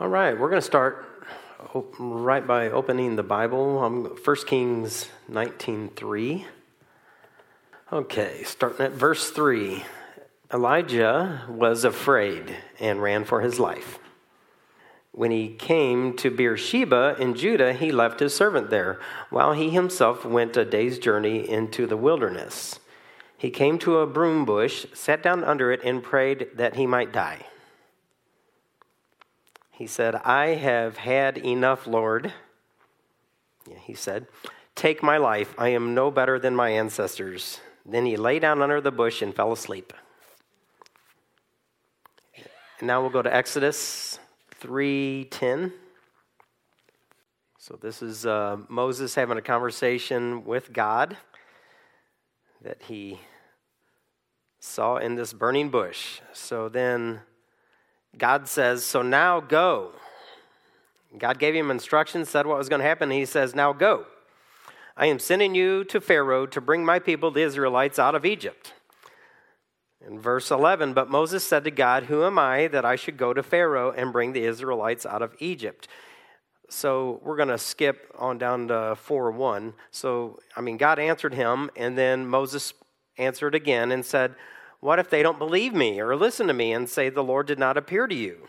All right, we're going to start right by opening the Bible. Um, 1 Kings 19.3. Okay, starting at verse 3. Elijah was afraid and ran for his life. When he came to Beersheba in Judah, he left his servant there, while he himself went a day's journey into the wilderness. He came to a broom bush, sat down under it, and prayed that he might die. He said, I have had enough, Lord. Yeah, he said, Take my life. I am no better than my ancestors. Then he lay down under the bush and fell asleep. And now we'll go to Exodus 3:10. So this is uh, Moses having a conversation with God that he saw in this burning bush. So then God says, So now go. God gave him instructions, said what was going to happen. He says, Now go. I am sending you to Pharaoh to bring my people, the Israelites, out of Egypt. In verse 11, but Moses said to God, Who am I that I should go to Pharaoh and bring the Israelites out of Egypt? So we're going to skip on down to 4 1. So, I mean, God answered him, and then Moses answered again and said, what if they don't believe me or listen to me and say, The Lord did not appear to you?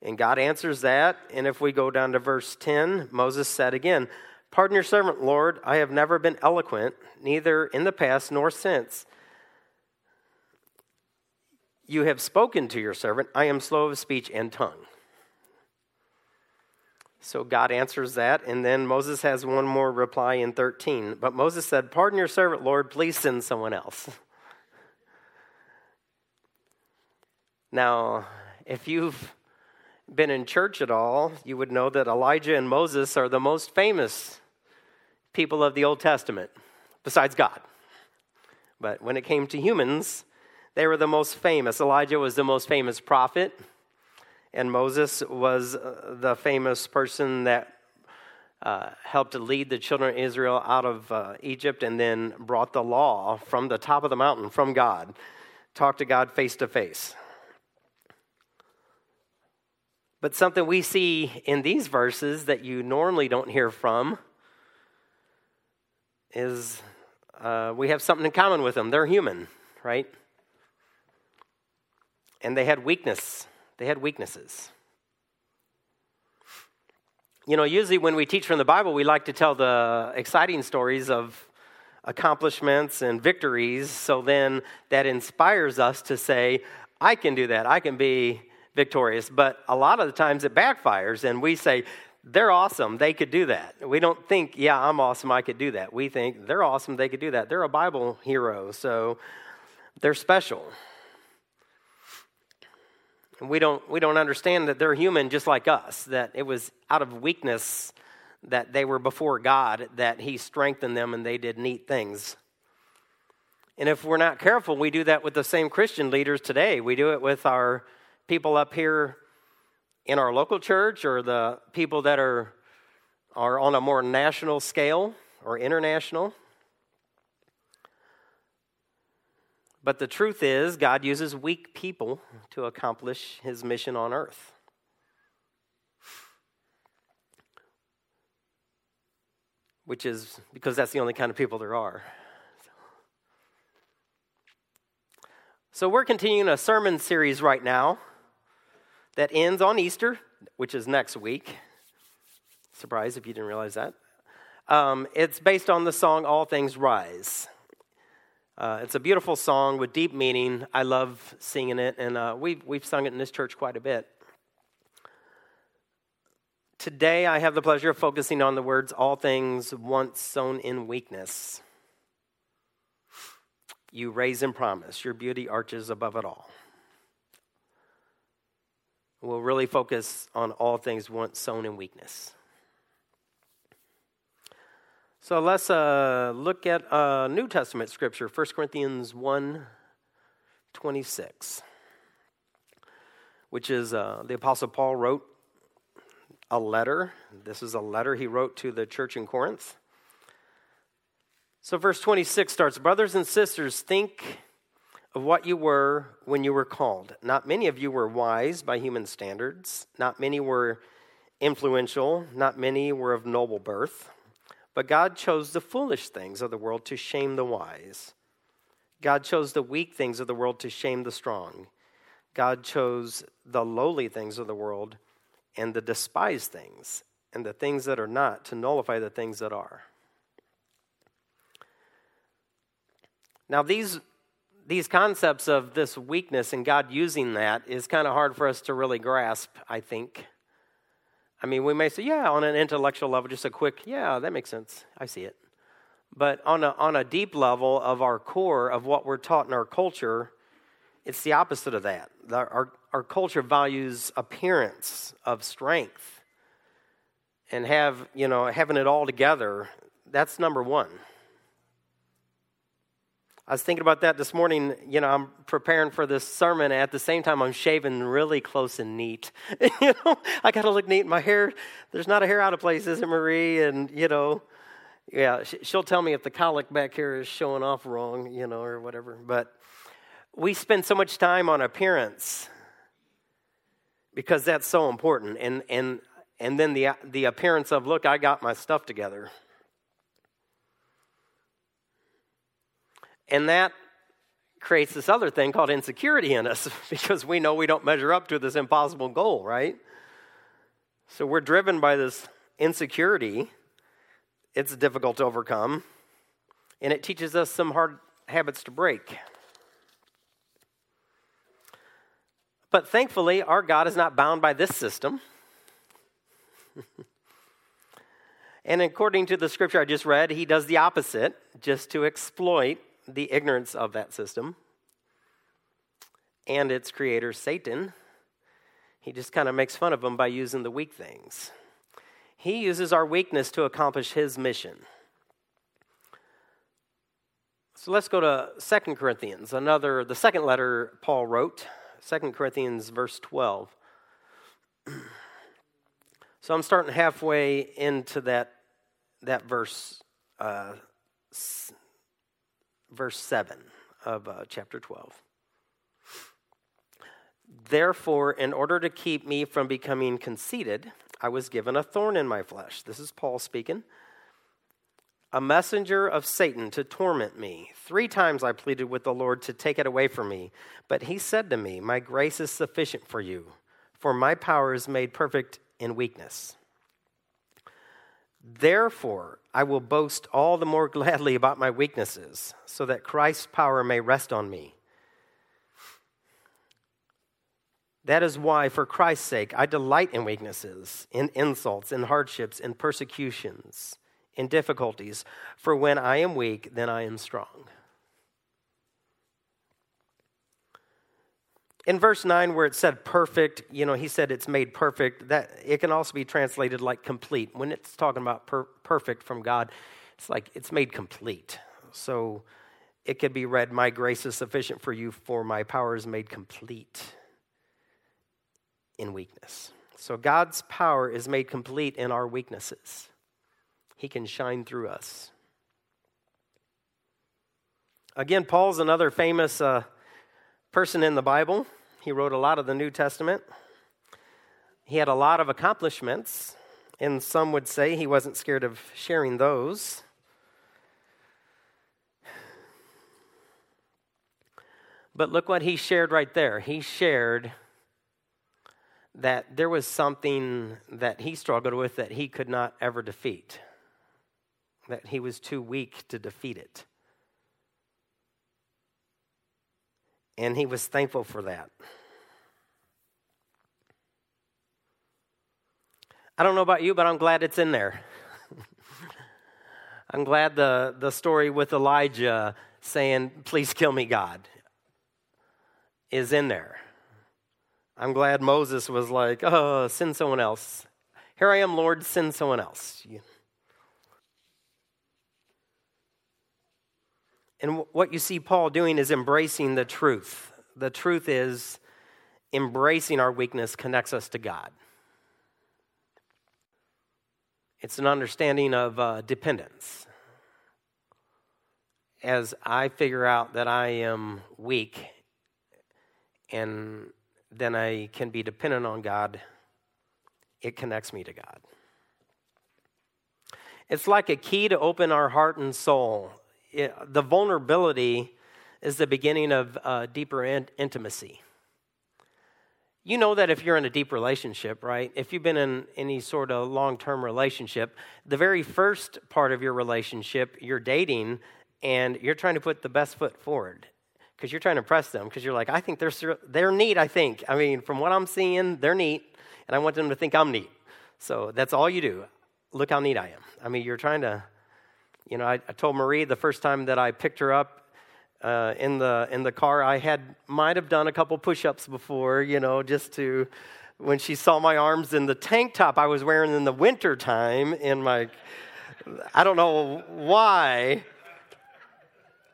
And God answers that. And if we go down to verse 10, Moses said again, Pardon your servant, Lord. I have never been eloquent, neither in the past nor since. You have spoken to your servant. I am slow of speech and tongue. So God answers that. And then Moses has one more reply in 13. But Moses said, Pardon your servant, Lord. Please send someone else. Now, if you've been in church at all, you would know that Elijah and Moses are the most famous people of the Old Testament, besides God. But when it came to humans, they were the most famous. Elijah was the most famous prophet, and Moses was uh, the famous person that uh, helped to lead the children of Israel out of uh, Egypt and then brought the law from the top of the mountain from God, talked to God face to face. But something we see in these verses that you normally don't hear from is uh, we have something in common with them. They're human, right? And they had weakness. They had weaknesses. You know, usually when we teach from the Bible, we like to tell the exciting stories of accomplishments and victories. So then that inspires us to say, I can do that. I can be victorious. But a lot of the times it backfires, and we say, they're awesome. They could do that. We don't think, yeah, I'm awesome. I could do that. We think they're awesome. They could do that. They're a Bible hero, so they're special. We don't we don't understand that they're human just like us. That it was out of weakness that they were before God that He strengthened them and they did neat things. And if we're not careful, we do that with the same Christian leaders today. We do it with our people up here in our local church or the people that are, are on a more national scale or international. But the truth is, God uses weak people to accomplish his mission on earth. Which is because that's the only kind of people there are. So, we're continuing a sermon series right now that ends on Easter, which is next week. Surprise if you didn't realize that. Um, it's based on the song All Things Rise. Uh, it's a beautiful song with deep meaning. I love singing it, and uh, we've, we've sung it in this church quite a bit. Today, I have the pleasure of focusing on the words all things once sown in weakness. You raise and promise, your beauty arches above it all. We'll really focus on all things once sown in weakness. So let's uh, look at a New Testament scripture, 1 Corinthians 1 26, which is uh, the Apostle Paul wrote a letter. This is a letter he wrote to the church in Corinth. So, verse 26 starts Brothers and sisters, think of what you were when you were called. Not many of you were wise by human standards, not many were influential, not many were of noble birth. But God chose the foolish things of the world to shame the wise. God chose the weak things of the world to shame the strong. God chose the lowly things of the world and the despised things and the things that are not to nullify the things that are. Now, these, these concepts of this weakness and God using that is kind of hard for us to really grasp, I think. I mean, we may say, yeah, on an intellectual level, just a quick, yeah, that makes sense. I see it. But on a, on a deep level of our core of what we're taught in our culture, it's the opposite of that. Our, our culture values appearance of strength and have, you know, having it all together. That's number one. I was thinking about that this morning. You know, I'm preparing for this sermon. At the same time, I'm shaving really close and neat. you know, I got to look neat. My hair, there's not a hair out of place, is it, Marie? And, you know, yeah, she'll tell me if the colic back here is showing off wrong, you know, or whatever. But we spend so much time on appearance because that's so important. And, and, and then the, the appearance of, look, I got my stuff together. And that creates this other thing called insecurity in us because we know we don't measure up to this impossible goal, right? So we're driven by this insecurity. It's difficult to overcome, and it teaches us some hard habits to break. But thankfully, our God is not bound by this system. and according to the scripture I just read, he does the opposite just to exploit the ignorance of that system and its creator, Satan. He just kind of makes fun of them by using the weak things. He uses our weakness to accomplish his mission. So let's go to Second Corinthians, another the second letter Paul wrote, Second Corinthians verse 12. so I'm starting halfway into that that verse uh, verse 7 of uh, chapter 12. Therefore, in order to keep me from becoming conceited, I was given a thorn in my flesh. This is Paul speaking. A messenger of Satan to torment me. Three times I pleaded with the Lord to take it away from me. But he said to me, My grace is sufficient for you, for my power is made perfect in weakness. Therefore, I will boast all the more gladly about my weaknesses, so that Christ's power may rest on me. That is why, for Christ's sake, I delight in weaknesses, in insults, in hardships, in persecutions, in difficulties. For when I am weak, then I am strong. In verse 9 where it said perfect you know he said it's made perfect that it can also be translated like complete. When it's talking about per- perfect from god it's like it's made complete. So it could be read my grace is sufficient for you for my power is made complete in weakness. So god's power is made complete in our weaknesses. He can shine through us. Again paul's another famous uh, person in the bible he wrote a lot of the New Testament. He had a lot of accomplishments, and some would say he wasn't scared of sharing those. But look what he shared right there. He shared that there was something that he struggled with that he could not ever defeat, that he was too weak to defeat it. And he was thankful for that. I don't know about you, but I'm glad it's in there. I'm glad the, the story with Elijah saying, Please kill me, God, is in there. I'm glad Moses was like, Oh, send someone else. Here I am, Lord, send someone else. And what you see Paul doing is embracing the truth. The truth is, embracing our weakness connects us to God. It's an understanding of uh, dependence. as I figure out that I am weak and then I can be dependent on God, it connects me to God. It's like a key to open our heart and soul. It, the vulnerability is the beginning of uh, deeper in- intimacy. You know that if you're in a deep relationship, right? If you've been in any sort of long term relationship, the very first part of your relationship, you're dating and you're trying to put the best foot forward because you're trying to impress them because you're like, I think they're, they're neat, I think. I mean, from what I'm seeing, they're neat, and I want them to think I'm neat. So that's all you do. Look how neat I am. I mean, you're trying to, you know, I, I told Marie the first time that I picked her up uh, in the in the car. I had might have done a couple push-ups before, you know, just to when she saw my arms in the tank top I was wearing in the winter time in my I don't know why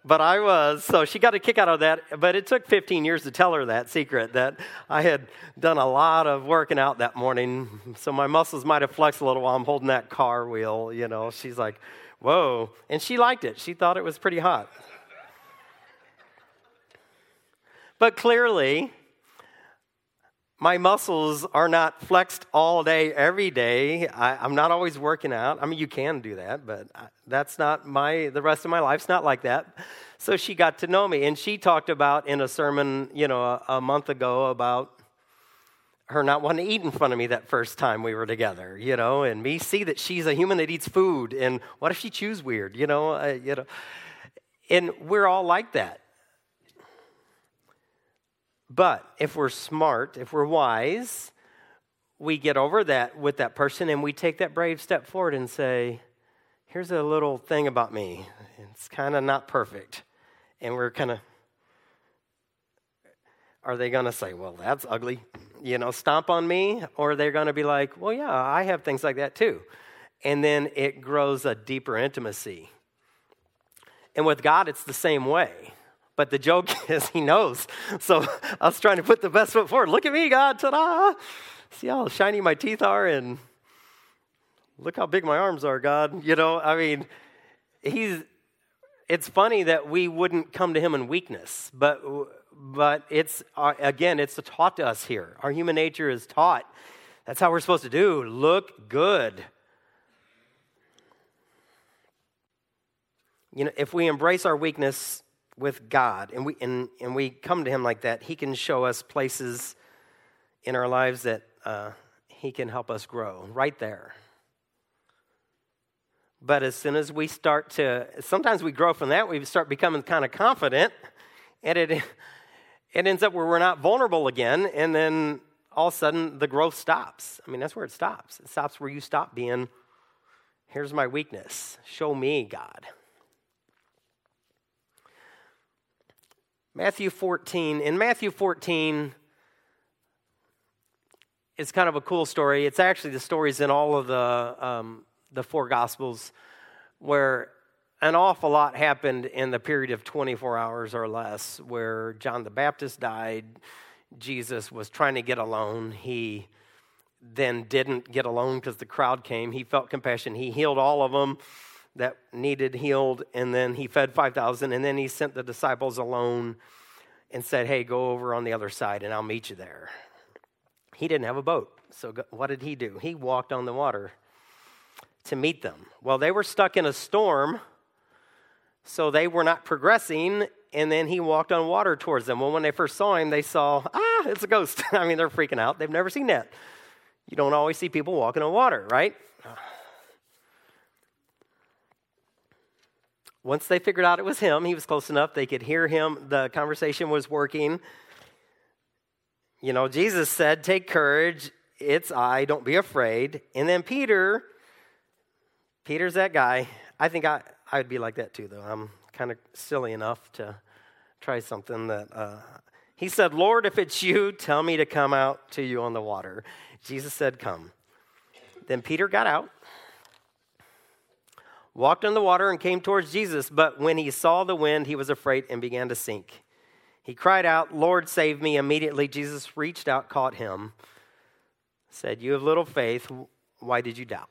but I was. So she got a kick out of that. But it took 15 years to tell her that secret that I had done a lot of working out that morning. So my muscles might have flexed a little while I'm holding that car wheel. You know, she's like, whoa. And she liked it. She thought it was pretty hot. But clearly, my muscles are not flexed all day, every day. I, am not always working out. I mean, you can do that, but that's not my, the rest of my life's not like that. So she got to know me, and she talked about in a sermon, you know, a, a month ago about her not wanting to eat in front of me that first time we were together, you know, and me see that she's a human that eats food, and what if she chews weird, you know, uh, you know, and we're all like that. But if we're smart, if we're wise, we get over that with that person and we take that brave step forward and say, here's a little thing about me. It's kind of not perfect. And we're kind of, are they going to say, well, that's ugly, you know, stomp on me? Or they're they going to be like, well, yeah, I have things like that too. And then it grows a deeper intimacy. And with God, it's the same way. But the joke is he knows. So I was trying to put the best foot forward. Look at me, God. Ta da! See how shiny my teeth are and look how big my arms are, God. You know, I mean, he's it's funny that we wouldn't come to him in weakness, but but it's uh, again, it's taught to us here. Our human nature is taught. That's how we're supposed to do. Look good. You know, if we embrace our weakness, with God and we, and, and we come to Him like that, He can show us places in our lives that uh, He can help us grow right there. But as soon as we start to, sometimes we grow from that, we start becoming kind of confident, and it, it ends up where we're not vulnerable again, and then all of a sudden the growth stops. I mean, that's where it stops. It stops where you stop being, here's my weakness, show me, God. Matthew 14. In Matthew 14, it's kind of a cool story. It's actually the stories in all of the, um, the four Gospels where an awful lot happened in the period of 24 hours or less, where John the Baptist died. Jesus was trying to get alone. He then didn't get alone because the crowd came. He felt compassion. He healed all of them that needed healed, and then he fed 5,000, and then he sent the disciples alone and said, Hey, go over on the other side, and I'll meet you there. He didn't have a boat, so what did he do? He walked on the water to meet them. Well, they were stuck in a storm, so they were not progressing, and then he walked on water towards them. Well, when they first saw him, they saw, ah, it's a ghost. I mean, they're freaking out. They've never seen that. You don't always see people walking on water, right? Once they figured out it was him, he was close enough, they could hear him, the conversation was working. You know, Jesus said, Take courage, it's I, don't be afraid. And then Peter, Peter's that guy. I think I, I would be like that too, though. I'm kind of silly enough to try something that. Uh, he said, Lord, if it's you, tell me to come out to you on the water. Jesus said, Come. Then Peter got out walked on the water and came towards Jesus, but when he saw the wind, he was afraid and began to sink. He cried out, Lord, save me. Immediately, Jesus reached out, caught him, said, You have little faith. Why did you doubt?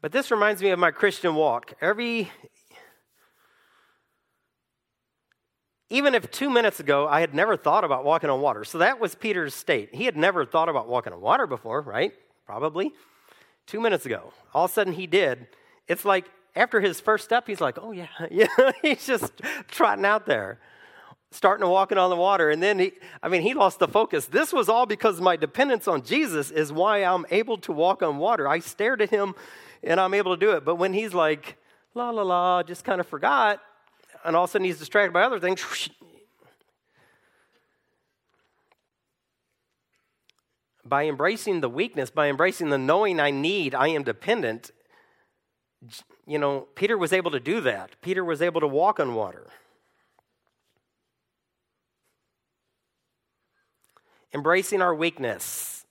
But this reminds me of my Christian walk. Every even if two minutes ago I had never thought about walking on water. So that was Peter's state. He had never thought about walking on water before, right? Probably. Two minutes ago. All of a sudden he did. It's like after his first step, he's like, oh, yeah. yeah. he's just trotting out there, starting to walking on the water. And then he, I mean, he lost the focus. This was all because my dependence on Jesus is why I'm able to walk on water. I stared at him and I'm able to do it. But when he's like, la, la, la, just kind of forgot, and all of a sudden he's distracted by other things. By embracing the weakness, by embracing the knowing I need, I am dependent, you know, Peter was able to do that. Peter was able to walk on water. Embracing our weakness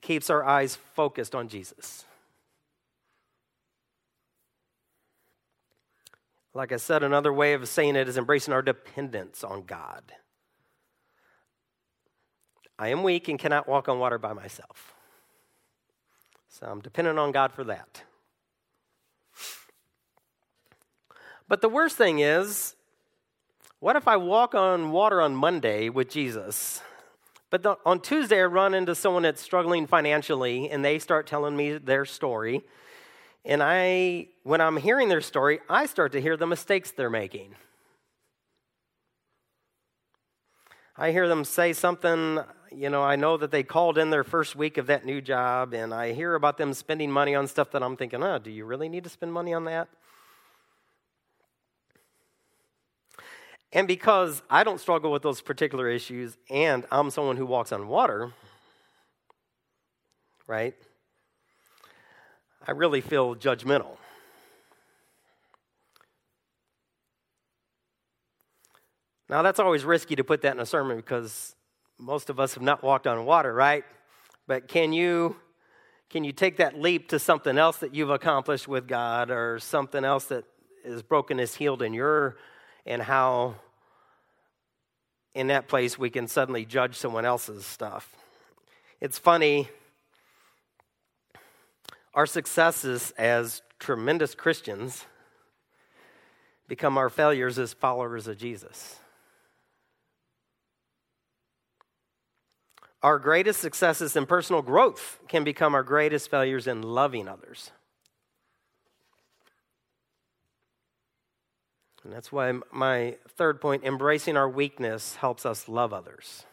keeps our eyes focused on Jesus. Like I said, another way of saying it is embracing our dependence on God. I am weak and cannot walk on water by myself. So I'm dependent on God for that. But the worst thing is, what if I walk on water on Monday with Jesus? But the, on Tuesday, I run into someone that's struggling financially and they start telling me their story. And I, when I'm hearing their story, I start to hear the mistakes they're making. I hear them say something, you know, I know that they called in their first week of that new job, and I hear about them spending money on stuff that I'm thinking, oh, do you really need to spend money on that? And because I don't struggle with those particular issues, and I'm someone who walks on water, right? I really feel judgmental. Now, that's always risky to put that in a sermon because most of us have not walked on water, right? But can you can you take that leap to something else that you've accomplished with God or something else that is broken is healed in your and how in that place we can suddenly judge someone else's stuff. It's funny our successes as tremendous Christians become our failures as followers of Jesus. Our greatest successes in personal growth can become our greatest failures in loving others. And that's why my third point embracing our weakness helps us love others.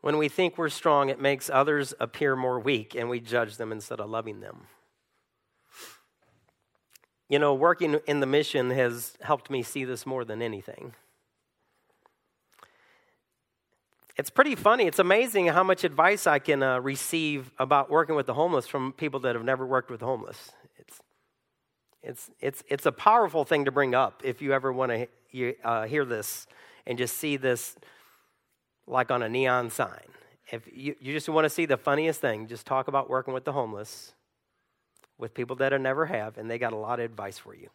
When we think we're strong, it makes others appear more weak and we judge them instead of loving them. You know, working in the mission has helped me see this more than anything. It's pretty funny. It's amazing how much advice I can uh, receive about working with the homeless from people that have never worked with the homeless. It's, it's, it's, it's a powerful thing to bring up if you ever want to uh, hear this and just see this like on a neon sign. If you, you just want to see the funniest thing, just talk about working with the homeless, with people that I never have, and they got a lot of advice for you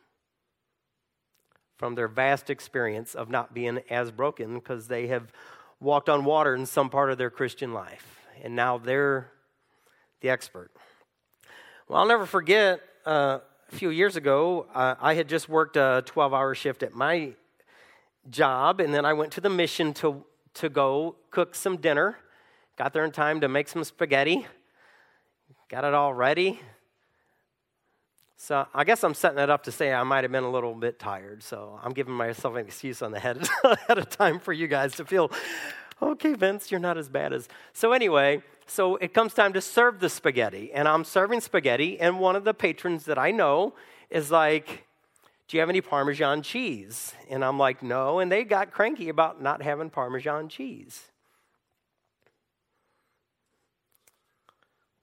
from their vast experience of not being as broken because they have walked on water in some part of their Christian life, and now they're the expert. Well, I'll never forget uh, a few years ago, uh, I had just worked a 12 hour shift at my job, and then I went to the mission to to go cook some dinner. Got there in time to make some spaghetti. Got it all ready. So I guess I'm setting it up to say I might have been a little bit tired. So I'm giving myself an excuse on the head ahead of time for you guys to feel, okay, Vince, you're not as bad as. So anyway, so it comes time to serve the spaghetti, and I'm serving spaghetti, and one of the patrons that I know is like, do you have any Parmesan cheese? And I'm like, No. And they got cranky about not having Parmesan cheese.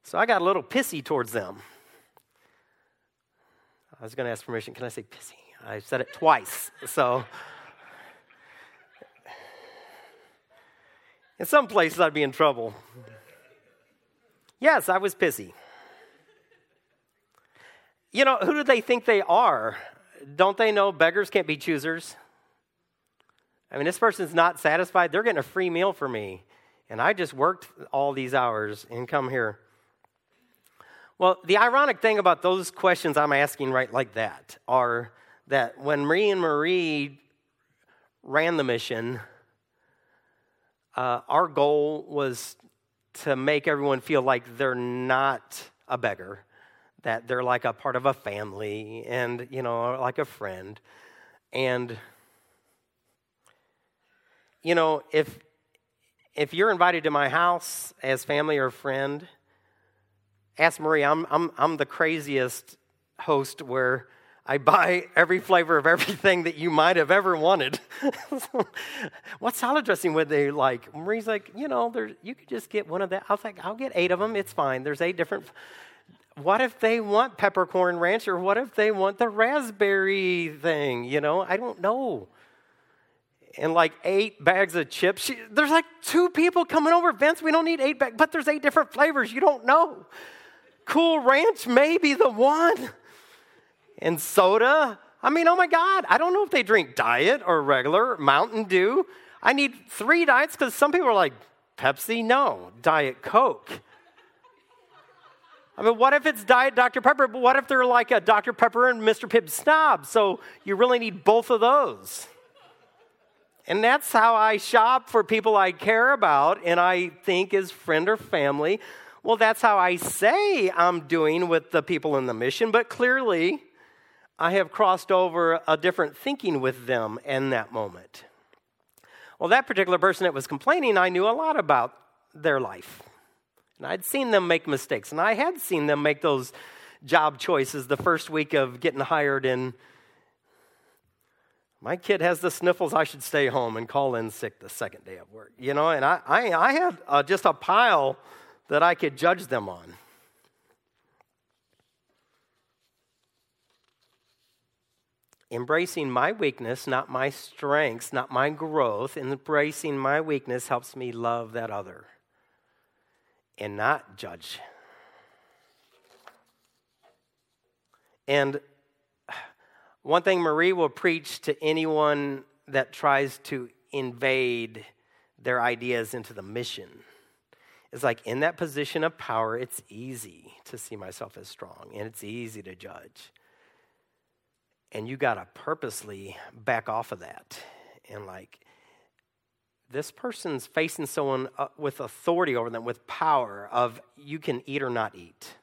So I got a little pissy towards them. I was going to ask permission. Can I say pissy? I said it twice. So, in some places, I'd be in trouble. Yes, I was pissy. You know, who do they think they are? don't they know beggars can't be choosers? I mean, this person's not satisfied. They're getting a free meal for me. And I just worked all these hours and come here. Well, the ironic thing about those questions I'm asking right like that are that when Marie and Marie ran the mission, uh, our goal was to make everyone feel like they're not a beggar, that they're like a part of a family and, you know, like a friend. And, you know, if, if you're invited to my house as family or friend, ask Marie, I'm, I'm, I'm the craziest host where I buy every flavor of everything that you might have ever wanted. what salad dressing would they like? Marie's like, you know, there, you could just get one of that. I was like, I'll get eight of them. It's fine. There's eight different. What if they want peppercorn ranch or what if they want the raspberry thing? You know, I don't know. And like eight bags of chips. She, there's like two people coming over. Vince, we don't need eight bags, but there's eight different flavors. You don't know. Cool Ranch may be the one and soda. I mean, oh my God, I don't know if they drink diet or regular, Mountain Dew. I need three diets because some people are like, Pepsi? No, Diet Coke. I mean, what if it's Diet Dr. Pepper, but what if they're like a Dr. Pepper and Mr. Pibb snob? So you really need both of those. And that's how I shop for people I care about and I think is friend or family. Well, that's how I say I'm doing with the people in the mission, but clearly I have crossed over a different thinking with them in that moment. Well, that particular person that was complaining, I knew a lot about their life. And I'd seen them make mistakes, and I had seen them make those job choices the first week of getting hired in. My kid has the sniffles, I should stay home and call in sick the second day of work. You know, and I, I, I had uh, just a pile that I could judge them on. Embracing my weakness, not my strengths, not my growth, embracing my weakness helps me love that other and not judge. And one thing Marie will preach to anyone that tries to invade their ideas into the mission is like in that position of power, it's easy to see myself as strong and it's easy to judge. And you got to purposely back off of that. And like, this person's facing someone uh, with authority over them, with power of you can eat or not eat.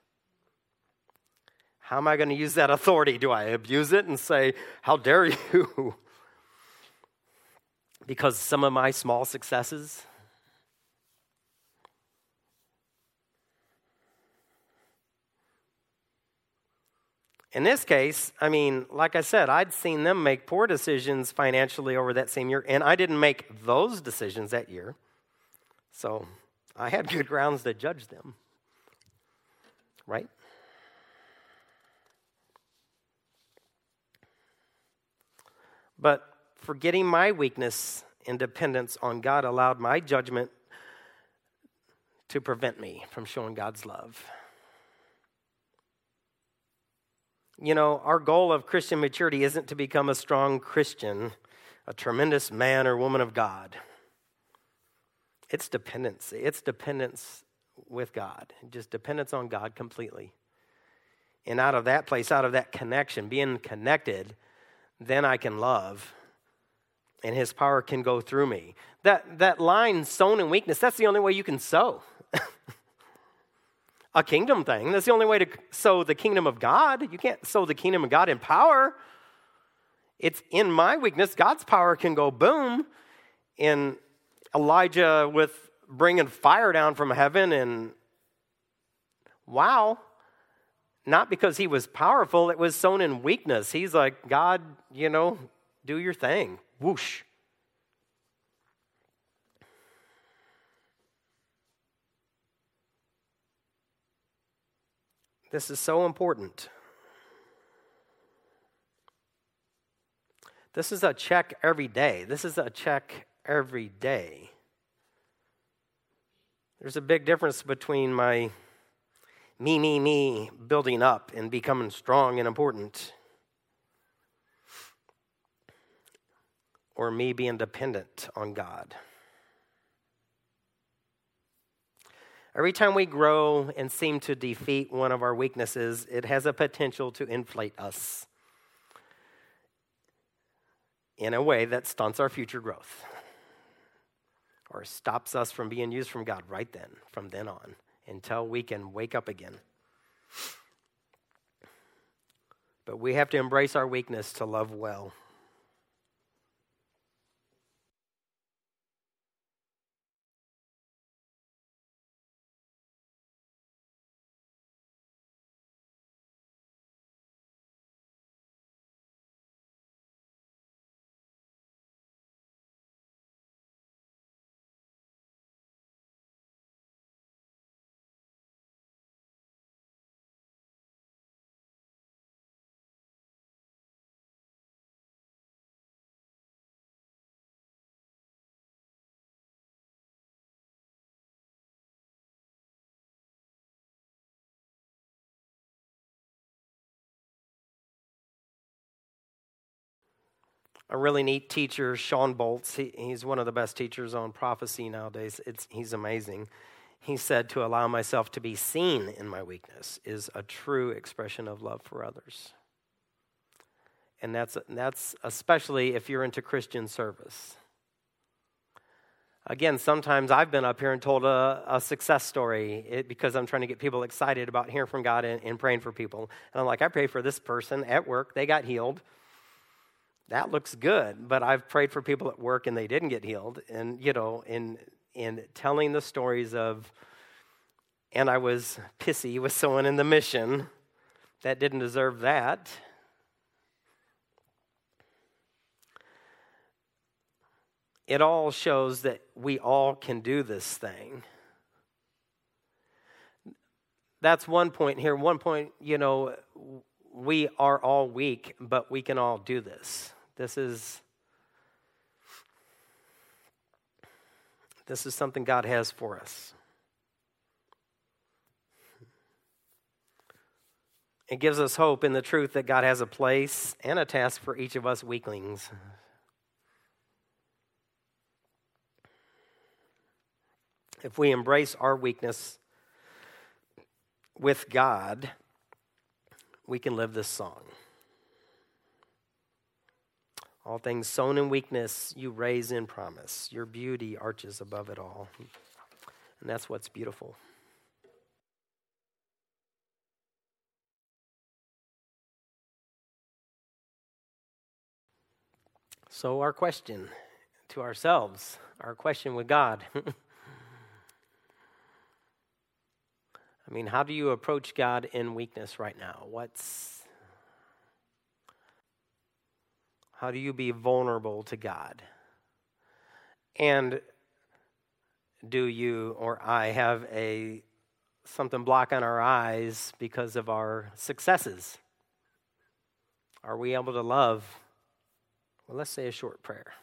How am I going to use that authority? Do I abuse it and say, How dare you? because some of my small successes, In this case, I mean, like I said, I'd seen them make poor decisions financially over that same year, and I didn't make those decisions that year. So I had good grounds to judge them. Right? But forgetting my weakness and dependence on God allowed my judgment to prevent me from showing God's love. You know, our goal of Christian maturity isn't to become a strong Christian, a tremendous man or woman of God. It's dependency. It's dependence with God, just dependence on God completely. And out of that place, out of that connection, being connected, then I can love and his power can go through me. That, that line, sown in weakness, that's the only way you can sow. a kingdom thing. That's the only way to sow the kingdom of God. You can't sow the kingdom of God in power. It's in my weakness. God's power can go boom. In Elijah with bringing fire down from heaven and wow. Not because he was powerful, it was sown in weakness. He's like, God, you know, do your thing. Whoosh. This is so important. This is a check every day. This is a check every day. There's a big difference between my me, me, me building up and becoming strong and important, or me being dependent on God. Every time we grow and seem to defeat one of our weaknesses, it has a potential to inflate us in a way that stunts our future growth or stops us from being used from God right then, from then on, until we can wake up again. But we have to embrace our weakness to love well. A really neat teacher, Shawn Bolz. He, he's one of the best teachers on prophecy nowadays. It's, he's amazing. He said, To allow myself to be seen in my weakness is a true expression of love for others. And that's, that's especially if you're into Christian service. Again, sometimes I've been up here and told a, a success story it, because I'm trying to get people excited about hearing from God and, and praying for people. And I'm like, I pray for this person at work, they got healed that looks good but i've prayed for people at work and they didn't get healed. And you know in in telling the stories of and i was pissy with someone in the mission that didn't deserve that. It all shows that we all can do this thing. That's one point here. One point you know we are all weak but we can all do this this is this is something God has for us. It gives us hope in the truth that God has a place and a task for each of us weaklings. If we embrace our weakness with God, we can live this song. All things sown in weakness, you raise in promise. Your beauty arches above it all. And that's what's beautiful. So, our question to ourselves, our question with God. I mean, how do you approach God in weakness right now? What's How do you be vulnerable to God? And do you or I have a something block on our eyes because of our successes? Are we able to love? Well, let's say a short prayer.